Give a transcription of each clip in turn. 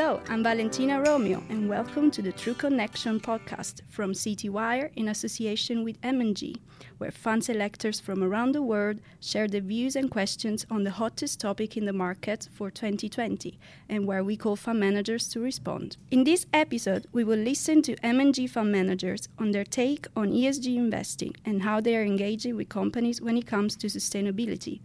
Hello, I'm Valentina Romeo, and welcome to the True Connection podcast from Citywire in association with M&G, where fund selectors from around the world share their views and questions on the hottest topic in the market for 2020, and where we call fund managers to respond. In this episode, we will listen to M&G fund managers on their take on ESG investing and how they are engaging with companies when it comes to sustainability.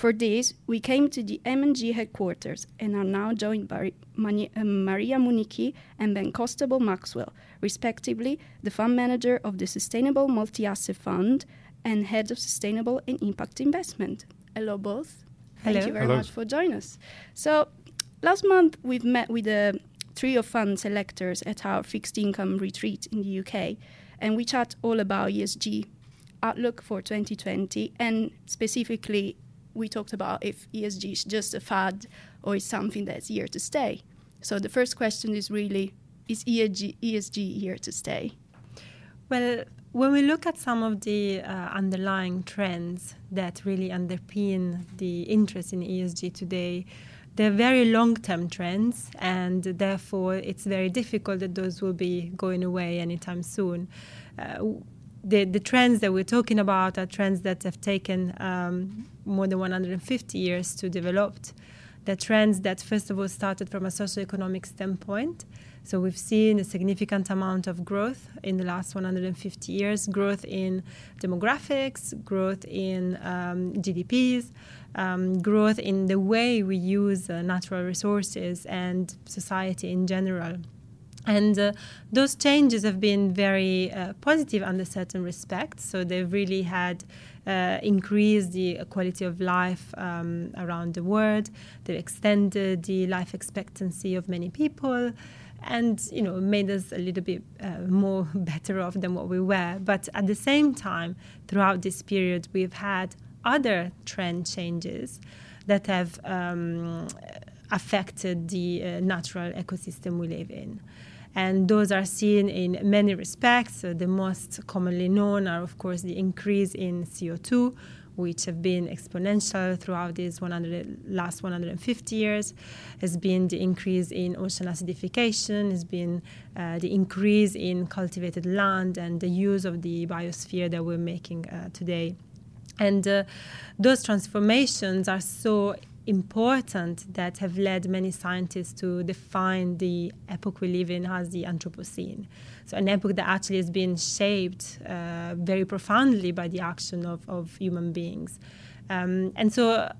For this, we came to the M&G headquarters and are now joined by uh, Maria Municchi and Ben Constable-Maxwell, respectively, the fund manager of the Sustainable Multi-Asset Fund and head of Sustainable and Impact Investment. Hello, both. Hello. Thank you very Hello. much for joining us. So, last month we've met with a trio of fund selectors at our fixed income retreat in the UK, and we chat all about ESG outlook for 2020 and specifically we talked about if ESG is just a fad or is something that's here to stay. So the first question is really is ESG, ESG here to stay? Well, when we look at some of the uh, underlying trends that really underpin the interest in ESG today, they're very long term trends, and therefore it's very difficult that those will be going away anytime soon. Uh, the, the trends that we're talking about are trends that have taken um, more than 150 years to develop. The trends that, first of all, started from a socioeconomic standpoint. So we've seen a significant amount of growth in the last 150 years growth in demographics, growth in um, GDPs, um, growth in the way we use uh, natural resources and society in general. And uh, those changes have been very uh, positive under certain respects. So they've really had uh, increased the quality of life um, around the world. They've extended the life expectancy of many people, and you know made us a little bit uh, more better off than what we were. But at the same time, throughout this period, we've had other trend changes that have um, affected the uh, natural ecosystem we live in and those are seen in many respects. the most commonly known are, of course, the increase in CO2, which have been exponential throughout these 100, last 150 years, has been the increase in ocean acidification, has been uh, the increase in cultivated land and the use of the biosphere that we're making uh, today. And uh, those transformations are so important that have led many scientists to define the epoch we live in as the Anthropocene. So, an epoch that actually has been shaped uh, very profoundly by the action of, of human beings. Um, and so,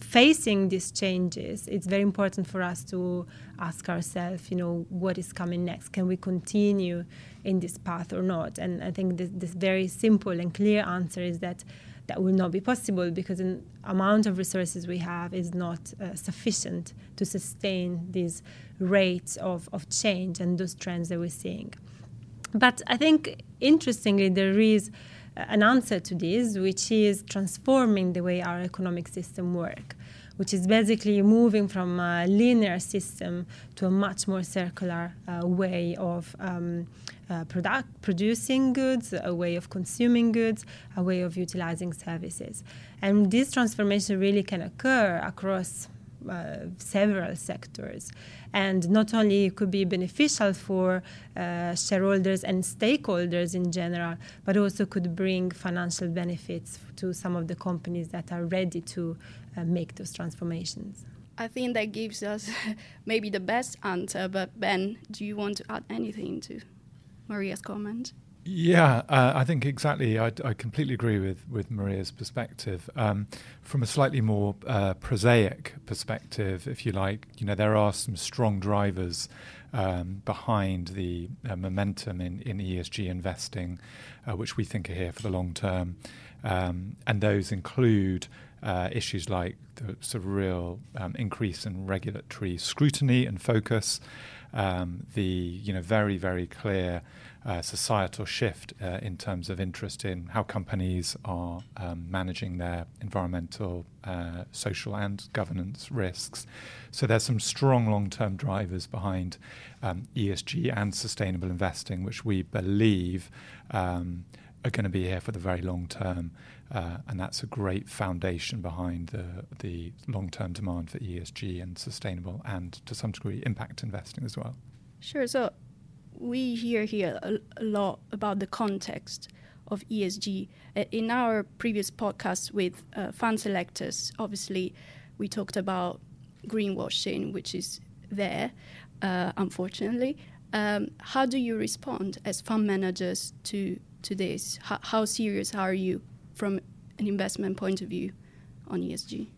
facing these changes, it's very important for us to ask ourselves, you know, what is coming next? Can we continue in this path or not? And I think this, this very simple and clear answer is that that will not be possible because the amount of resources we have is not uh, sufficient to sustain these rates of, of change and those trends that we're seeing. But I think interestingly, there is an answer to this, which is transforming the way our economic system work, which is basically moving from a linear system to a much more circular uh, way of um, uh, product, producing goods, a way of consuming goods, a way of utilizing services. And this transformation really can occur across uh, several sectors. And not only it could be beneficial for uh, shareholders and stakeholders in general, but also could bring financial benefits to some of the companies that are ready to uh, make those transformations. I think that gives us maybe the best answer, but Ben, do you want to add anything to Maria's comment? Yeah, uh, I think exactly. I, I, completely agree with, with Maria's perspective. Um, from a slightly more uh, prosaic perspective, if you like, you know, there are some strong drivers um, behind the uh, momentum in, in ESG investing, uh, which we think are here for the long term. Um, and those include uh, issues like the of real um, increase in regulatory scrutiny and focus, um, the you know very very clear uh, societal shift uh, in terms of interest in how companies are um, managing their environmental, uh, social, and governance risks. So there's some strong long-term drivers behind um, ESG and sustainable investing, which we believe um, are going to be here for the very long term. Uh, and that's a great foundation behind the, the long term demand for ESG and sustainable and to some degree impact investing as well. Sure. So we hear here a, a lot about the context of ESG. Uh, in our previous podcast with uh, fund selectors, obviously, we talked about greenwashing, which is there, uh, unfortunately. Um, how do you respond as fund managers to to this? How, how serious are you from an investment point of view on ESG?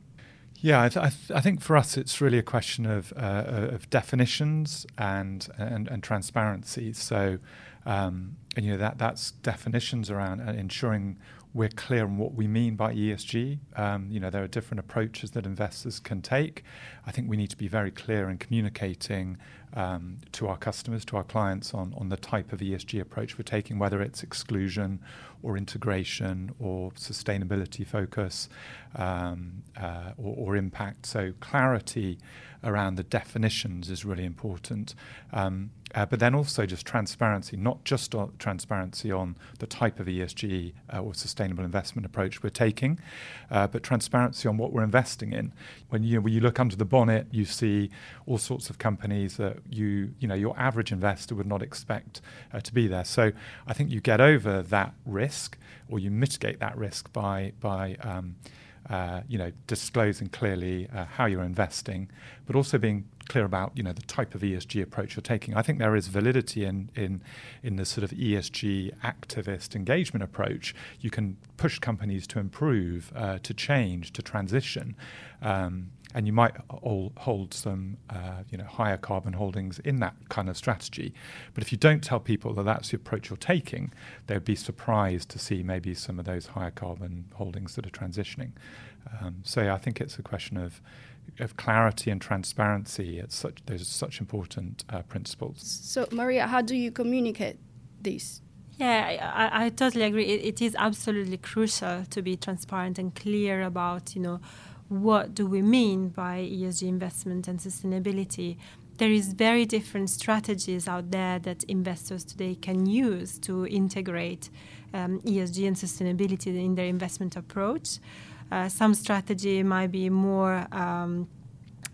Yeah, I, th- I, th- I, think for us it's really a question of, uh, of definitions and, and, and transparency. So, um, and you know that that's definitions around uh, ensuring we're clear on what we mean by ESG. Um, you know, there are different approaches that investors can take. I think we need to be very clear in communicating um, to our customers, to our clients, on, on the type of ESG approach we're taking, whether it's exclusion or integration or sustainability focus um, uh, or, or, impact. So, clarity around the definitions is really important. Um, uh, but then also just transparency, not just transparency on the type of ESG uh, or sustainable investment approach we're taking, uh, but transparency on what we're investing in. When you when you look under the bonnet, you see all sorts of companies that you you know your average investor would not expect uh, to be there. So I think you get over that risk, or you mitigate that risk by by um, you know, disclosing clearly uh, how you're investing, but also being clear about you know the type of ESG approach you're taking. I think there is validity in in in the sort of ESG activist engagement approach. You can push companies to improve, uh, to change, to transition. Um, and you might all hold some, uh, you know, higher carbon holdings in that kind of strategy. But if you don't tell people that that's the approach you're taking, they'd be surprised to see maybe some of those higher carbon holdings that are transitioning. Um, so yeah, I think it's a question of of clarity and transparency. It's such those are such important uh, principles. So Maria, how do you communicate this? Yeah, I, I totally agree. It, it is absolutely crucial to be transparent and clear about you know what do we mean by ESG investment and sustainability. There is very different strategies out there that investors today can use to integrate um, ESG and sustainability in their investment approach. Uh, some strategy might be more um,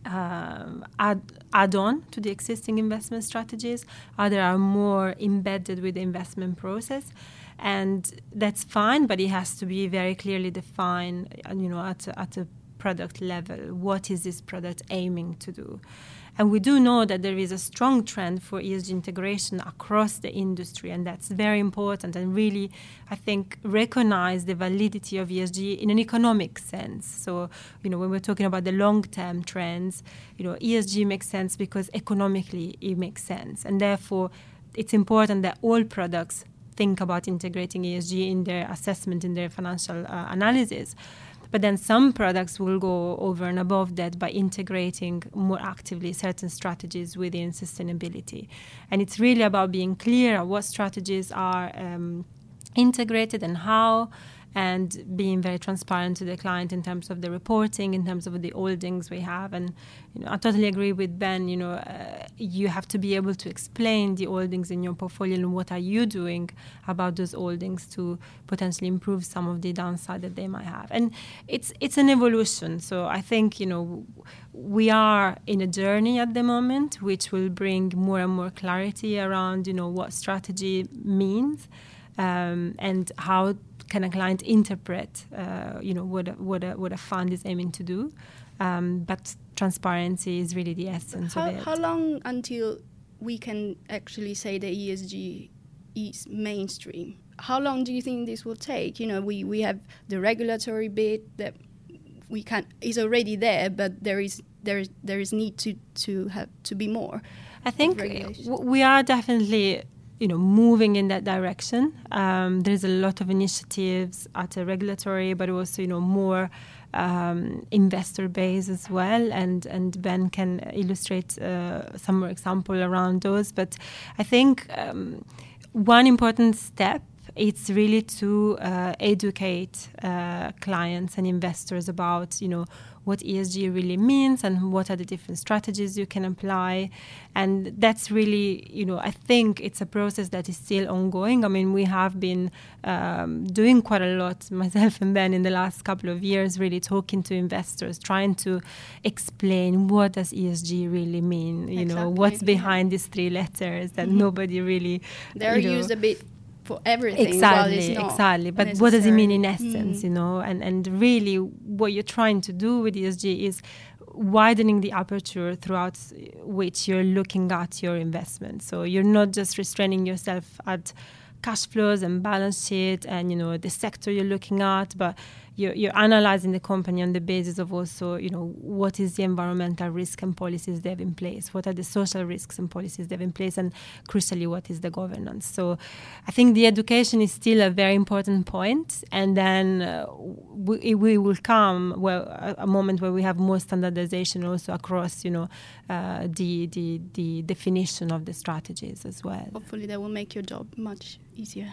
uh, add, add on to the existing investment strategies. Other are more embedded with the investment process, and that's fine. But it has to be very clearly defined, you know, at at a product level. What is this product aiming to do? And we do know that there is a strong trend for ESG integration across the industry, and that's very important and really, I think, recognize the validity of ESG in an economic sense. So, you know, when we're talking about the long term trends, you know, ESG makes sense because economically it makes sense. And therefore, it's important that all products think about integrating ESG in their assessment, in their financial uh, analysis. But then some products will go over and above that by integrating more actively certain strategies within sustainability. And it's really about being clear what strategies are um, integrated and how and being very transparent to the client in terms of the reporting, in terms of the holdings we have. And you know, I totally agree with Ben. You know, uh, you have to be able to explain the holdings in your portfolio and what are you doing about those holdings to potentially improve some of the downside that they might have. And it's it's an evolution. So I think you know we are in a journey at the moment, which will bring more and more clarity around you know what strategy means. Um, and how can a client interpret, uh, you know, what a, what a, what a fund is aiming to do? Um, but transparency is really the essence how, of it. How long until we can actually say that ESG is mainstream? How long do you think this will take? You know, we, we have the regulatory bit that we can is already there, but there is there is there is need to to have to be more. I think we are definitely you know moving in that direction. Um, there's a lot of initiatives at a regulatory, but also you know more um, investor base as well, and and Ben can illustrate uh, some more example around those. But I think um, one important step it's really to uh, educate uh, clients and investors about you know what ESG really means and what are the different strategies you can apply. And that's really, you know, I think it's a process that is still ongoing. I mean, we have been um, doing quite a lot, myself and Ben, in the last couple of years, really talking to investors, trying to explain what does ESG really mean, you exactly. know, what's behind these three letters that mm-hmm. nobody really. They're you know, used a bit for everything. Exactly, exactly. But necessary. what does it mean in essence, mm. you know? And and really, what you're trying to do with ESG is widening the aperture throughout which you're looking at your investment. So you're not just restraining yourself at cash flows and balance sheet and you know the sector you're looking at, but you're, you're analyzing the company on the basis of also, you know, what is the environmental risk and policies they have in place, what are the social risks and policies they have in place, and crucially, what is the governance. So, I think the education is still a very important point. and then uh, we, we, will come well a, a, moment where we have more standardization also across, you know, uh, the the the definition of the strategies as well. Hopefully, that will make your job much easier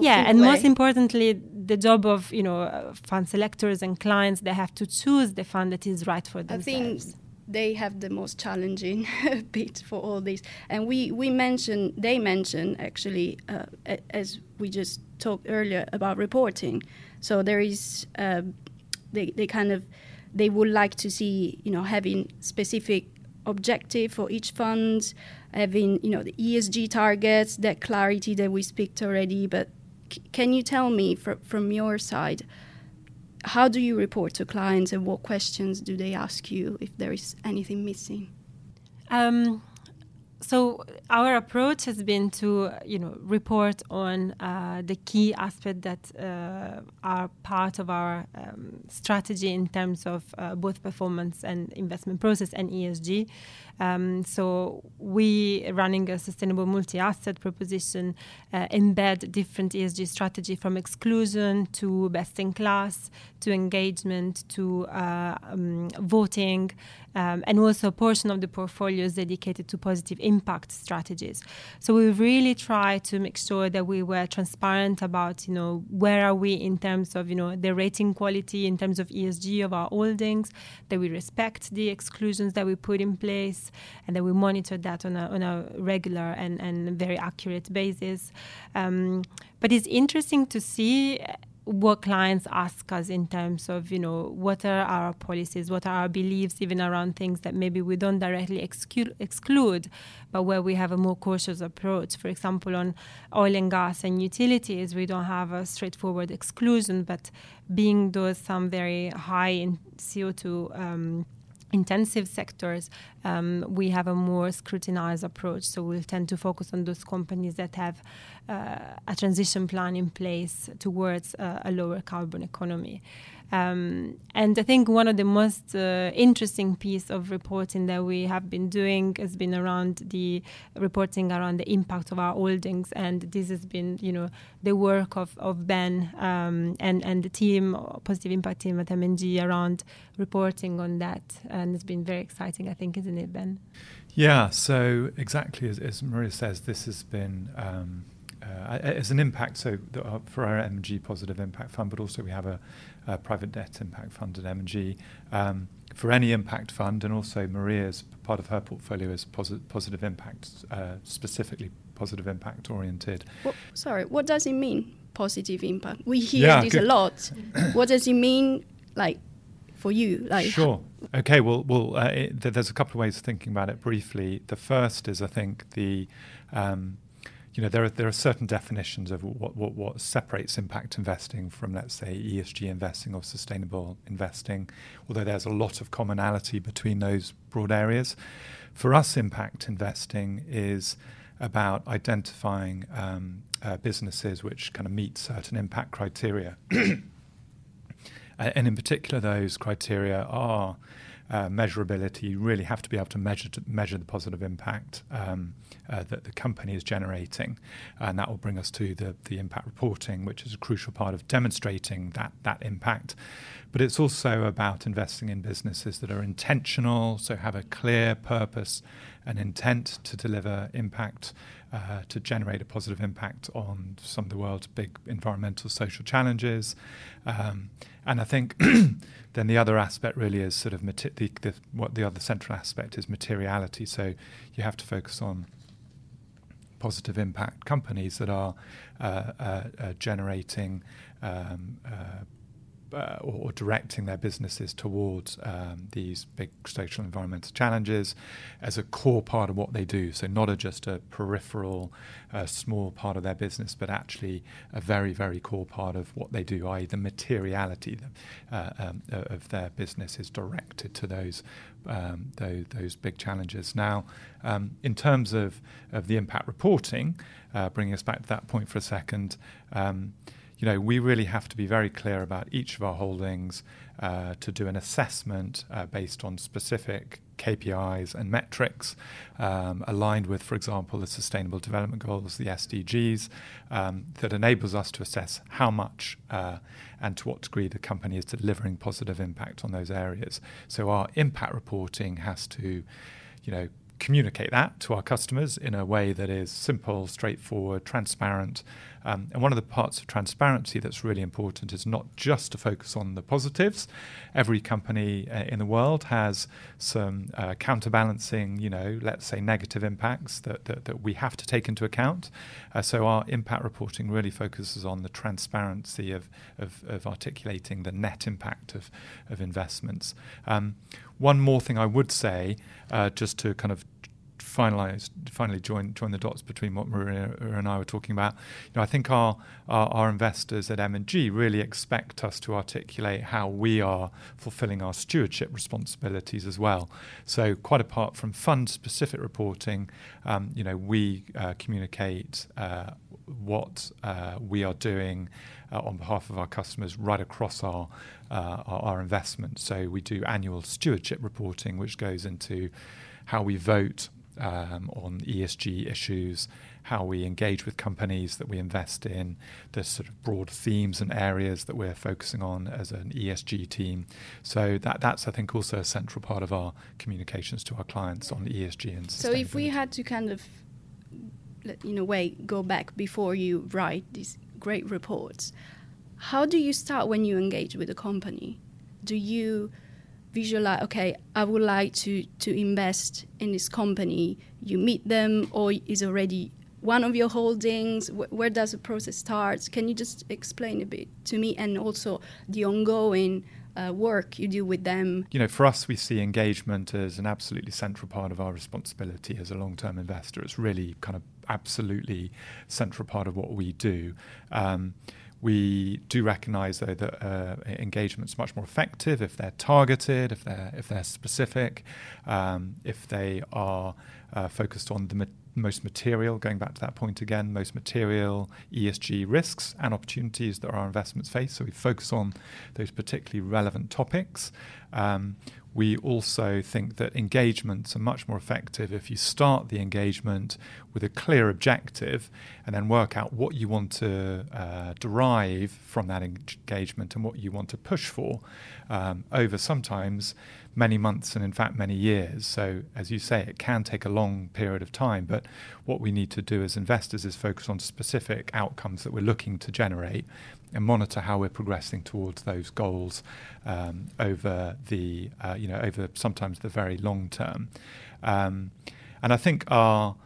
yeah and way. most importantly the job of you know fund selectors and clients they have to choose the fund that is right for themselves I think they have the most challenging bit for all this. And we we mentioned they mentioned actually uh, as we just talked earlier about reporting. So there is uh, they, they kind of they would like to see you know having specific objective for each fund having you know the esg targets that clarity that we speak to already but can you tell me fr- from your side how do you report to clients and what questions do they ask you if there is anything missing um, so our approach has been to you know report on uh, the key aspects that uh, are part of our um, strategy in terms of uh, both performance and investment process and ESG. Um, so we running a sustainable multi-asset proposition uh, embed different ESG strategy from exclusion to best in class to engagement to uh, um, voting um, and also a portion of the portfolio is dedicated to positive impact strategies. So we really try to make sure that we were transparent about, you know, where are we in terms of, you know, the rating quality, in terms of ESG of our holdings, that we respect the exclusions that we put in place, and that we monitor that on a, on a regular and, and very accurate basis. Um, but it's interesting to see what clients ask us in terms of you know what are our policies what are our beliefs even around things that maybe we don't directly exclude, exclude but where we have a more cautious approach for example on oil and gas and utilities we don't have a straightforward exclusion but being those some very high in co2 um, intensive sectors, um, we have a more scrutinized approach. So we'll tend to focus on those companies that have uh, a transition plan in place towards uh, a lower carbon economy. Um, and I think one of the most uh, interesting piece of reporting that we have been doing has been around the reporting around the impact of our holdings, and this has been, you know, the work of, of Ben um, and and the team, positive impact team at M&G around reporting on that, and it's been very exciting. I think, isn't it, Ben? Yeah. So exactly as, as Maria says, this has been. Um, uh, as an impact, so uh, for our M&G Positive Impact Fund, but also we have a, a private debt impact fund at M&G. Um, for any impact fund, and also Maria's part of her portfolio is posi- positive impact, uh, specifically positive impact oriented. Well, sorry, what does it mean, positive impact? We hear yeah, this good. a lot. what does it mean, like, for you? Like, sure. Okay. Well, well, uh, it, th- there's a couple of ways of thinking about it briefly. The first is, I think, the um, you know, there are there are certain definitions of what, what, what separates impact investing from, let's say, ESG investing or sustainable investing. Although there's a lot of commonality between those broad areas, for us, impact investing is about identifying um, uh, businesses which kind of meet certain impact criteria, and in particular, those criteria are uh, measurability. You really have to be able to measure to measure the positive impact um, uh, that the company is generating, and that will bring us to the the impact reporting, which is a crucial part of demonstrating that that impact. But it's also about investing in businesses that are intentional, so have a clear purpose and intent to deliver impact. Uh, to generate a positive impact on some of the world's big environmental social challenges. Um, and I think then the other aspect really is sort of mati- the, the, what the other central aspect is materiality. So you have to focus on positive impact companies that are uh, uh, uh generating um, uh, or, or, directing their businesses towards um, these big social environmental challenges as a core part of what they do. So, not a, just a peripheral, uh, small part of their business, but actually a very, very core part of what they do, i.e., the materiality uh, um, of their business is directed to those. Um, those, those, big challenges. Now, um, in terms of, of the impact reporting, uh, bringing us back to that point for a second, um, you know, we really have to be very clear about each of our holdings uh, to do an assessment uh, based on specific KPIs and metrics um, aligned with, for example, the Sustainable Development Goals, the SDGs, um, that enables us to assess how much uh, and to what degree the company is delivering positive impact on those areas. So our impact reporting has to, you know, communicate that to our customers in a way that is simple, straightforward, transparent. Um, and one of the parts of transparency that's really important is not just to focus on the positives. Every company uh, in the world has some uh, counterbalancing, you know, let's say negative impacts that, that, that we have to take into account. Uh, so our impact reporting really focuses on the transparency of, of, of articulating the net impact of, of investments. Um, one more thing I would say, uh, just to kind of finalize, finally join join the dots between what Maria and I were talking about. You know, I think our, our, our investors at M&G really expect us to articulate how we are fulfilling our stewardship responsibilities as well. So, quite apart from fund-specific reporting, um, you know, we uh, communicate uh, what uh, we are doing uh, on behalf of our customers right across our, uh, our, our investments. So we do annual stewardship reporting, which goes into how we vote um, on ESG issues, how we engage with companies that we invest in, the sort of broad themes and areas that we're focusing on as an ESG team. So that that's I think also a central part of our communications to our clients on ESG and. So if we had to kind of, in a way, go back before you write these great reports, how do you start when you engage with a company? Do you visualize okay i would like to to invest in this company. You meet them or is already one of your holdings? Wh- where does the process start? Can you just explain a bit to me and also the ongoing uh, work you do with them? You know for us we see engagement as an absolutely central part of our responsibility as a long-term investor. It's really kind of absolutely central part of what we do. Um, we do recognise, though, that uh, engagement's much more effective if they're targeted, if they're if they're specific, um, if they are uh, focused on the most material. Going back to that point again, most material ESG risks and opportunities that our investments face. So we focus on those particularly relevant topics. Um, we also think that engagements are much more effective if you start the engagement with a clear objective and then work out what you want to uh, derive from that engagement and what you want to push for um, over sometimes many months and, in fact, many years. So, as you say, it can take a long period of time. But what we need to do as investors is focus on specific outcomes that we're looking to generate and monitor how we're progressing towards those goals um, over the uh, you know over sometimes the very long term. Um, and I think our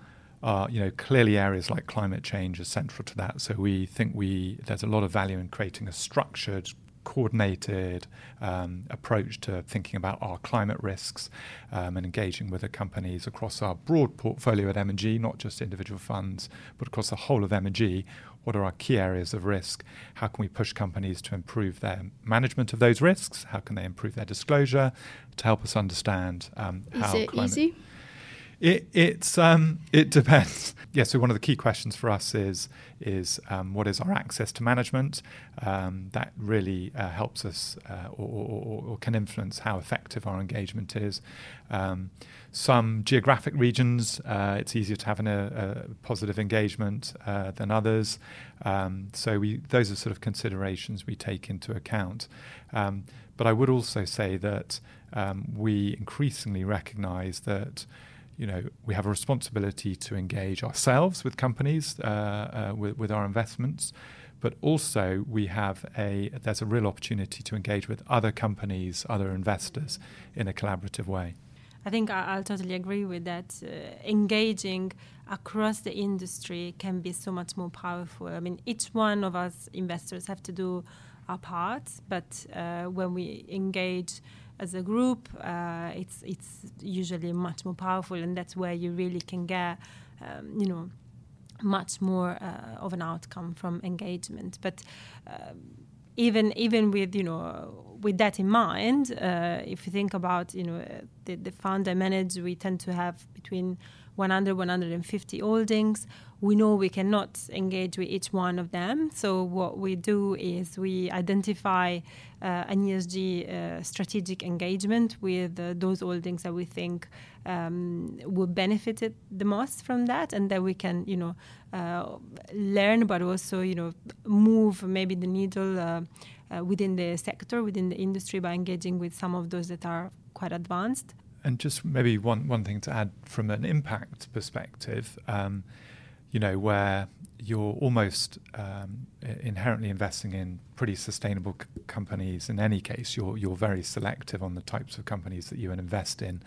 are you know clearly areas like climate change are central to that. So we think we there's a lot of value in creating a structured coordinated um, approach to thinking about our climate risks um, and engaging with the companies across our broad portfolio at M&G, not just individual funds, but across the whole of M&G. What are our key areas of risk? How can we push companies to improve their management of those risks? How can they improve their disclosure to help us understand um, how Is it climate easy? It, it's um, it depends. yeah. So one of the key questions for us is is um, what is our access to management? Um, that really uh, helps us uh, or, or, or, can influence how effective our engagement is. Um, some geographic regions, uh, it's easier to have an, a, a positive engagement uh, than others. Um, so we those are sort of considerations we take into account. Um, but I would also say that we increasingly recognise that you know, we have a responsibility to engage ourselves with companies, uh, uh, with, with, our investments, but also we have a there's a real opportunity to engage with other companies, other investors in a collaborative way. I think I, will totally agree with that. Uh, engaging across the industry can be so much more powerful. I mean, each one of us investors have to do our part, but uh, when we engage as a group, uh, it's it's usually much more powerful, and that's where you really can get, um, you know, much more uh, of an outcome from engagement. But um, even even with you know with that in mind, uh, if you think about you know the, the fund I manage, we tend to have between 100 150 holdings we know we cannot engage with each one of them. So what we do is we identify uh, an ESG uh, strategic engagement with uh, those holdings that we think um, will benefit it the most from that, and that we can, you know, uh, learn, but also, you know, move maybe the needle uh, uh, within the sector, within the industry, by engaging with some of those that are quite advanced. And just maybe one one thing to add from an impact perspective. Um, you know, where you're almost um, inherently investing in pretty sustainable c- companies. In any case, you're you're very selective on the types of companies that you invest in,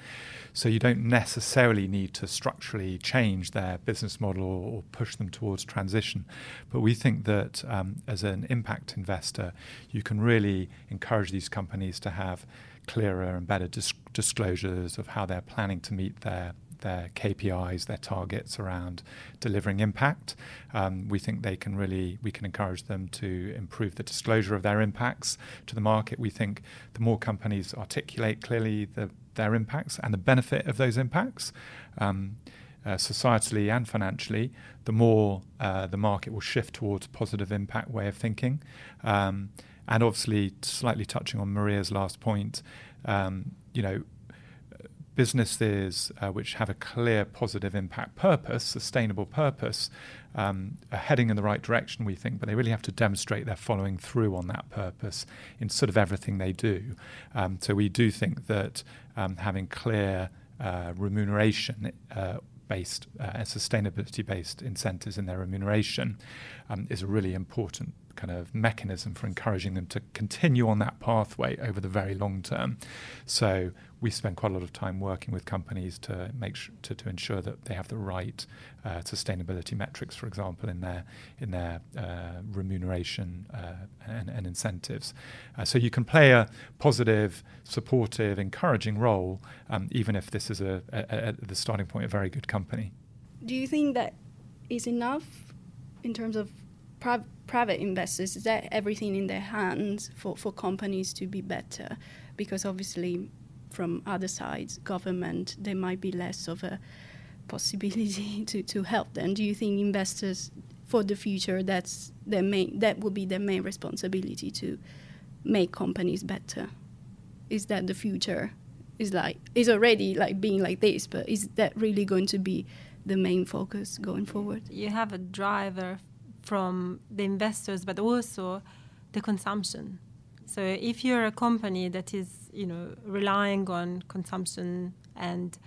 so you don't necessarily need to structurally change their business model or, or push them towards transition. But we think that um, as an impact investor, you can really encourage these companies to have clearer and better dis- disclosures of how they're planning to meet their their KPIs, their targets around delivering impact. Um, we think they can really, we can encourage them to improve the disclosure of their impacts to the market. We think the more companies articulate clearly the, their impacts and the benefit of those impacts, um, uh, societally and financially, the more uh, the market will shift towards positive impact way of thinking. Um, and obviously, slightly touching on Maria's last point, um, you know, businesses uh, which have a clear positive impact purpose, sustainable purpose, um, are heading in the right direction, we think, but they really have to demonstrate they're following through on that purpose in sort of everything they do. Um, so we do think that um, having clear uh, remuneration uh, based, uh, sustainability based incentives in their remuneration um, is a really important kind of mechanism for encouraging them to continue on that pathway over the very long term. So we spend quite a lot of time working with companies to make sure, to, to ensure that they have the right uh, sustainability metrics, for example, in their in their uh, remuneration uh, and, and, incentives. Uh, so you can play a positive, supportive, encouraging role, um, even if this is a, the starting point a very good company. Do you think that is enough in terms of pri- private investors? Is that everything in their hands for, for companies to be better? Because obviously from other sides, government, there might be less of a possibility to, to help them. Do you think investors for the future that's their main that will be their main responsibility to make companies better? Is that the future? Is like is already like being like this, but is that really going to be the main focus going forward? You have a driver from the investors, but also the consumption. So if you're a company that is, you know, relying on consumption and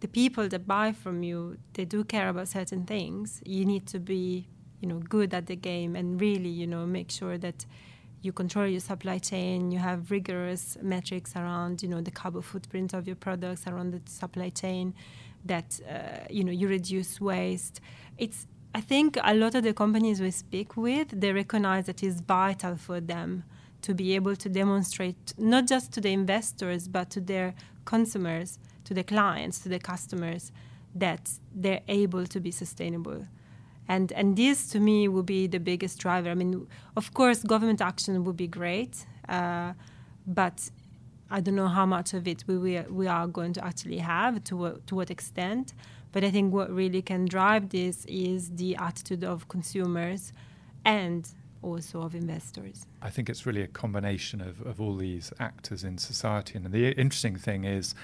the people that buy from you, they do care about certain things. You need to be, you know, good at the game and really, you know, make sure that you control your supply chain. You have rigorous metrics around, you know, the carbon footprint of your products around the supply chain. That uh, you know, you reduce waste. It's I think a lot of the companies we speak with, they recognize that it's vital for them to be able to demonstrate not just to the investors but to their consumers, to the clients, to the customers that they're able to be sustainable. And and this to me will be the biggest driver. I mean, of course, government action would be great, uh, but I don't know how much of it we, we, we are going to actually have, to to what extent. But I think what really can drive this is the attitude of consumers and also of investors. I think it's really a combination of, of all these actors in society. And the interesting thing is,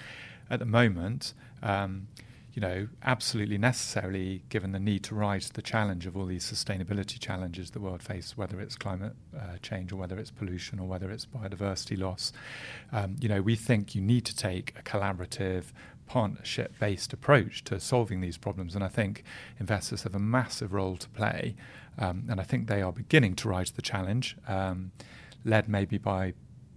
at the moment, um, you know, absolutely necessarily, given the need to rise to the challenge of all these sustainability challenges the world faces, whether it's climate uh, change or whether it's pollution or whether it's biodiversity loss, um, you know, we think you need to take a collaborative, partnership based approach to solving these problems. And I think investors have a massive role to play Um, and I think they are beginning to rise to the challenge, um, led maybe by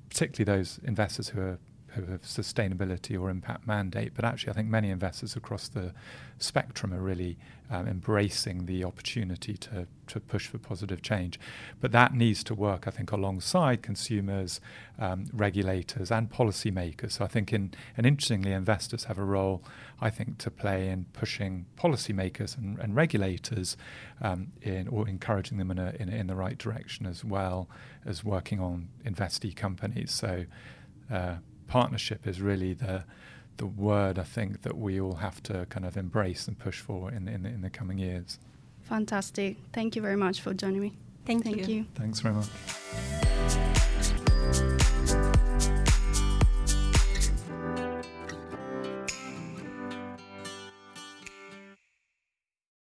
particularly those investors who are have sustainability or impact mandate, but actually, I think many investors across the spectrum are really um, embracing the opportunity to, to push for positive change. But that needs to work, I think, alongside consumers, um, regulators, and policymakers. So I think, in, and interestingly, investors have a role, I think, to play in pushing policymakers and, and regulators um, in or encouraging them in, a, in, in the right direction as well as working on investee companies. So. Uh, partnership is really the the word I think that we all have to kind of embrace and push for in in, in the coming years. Fantastic. Thank you very much for joining me. Thank, Thank you. you. Thanks very much.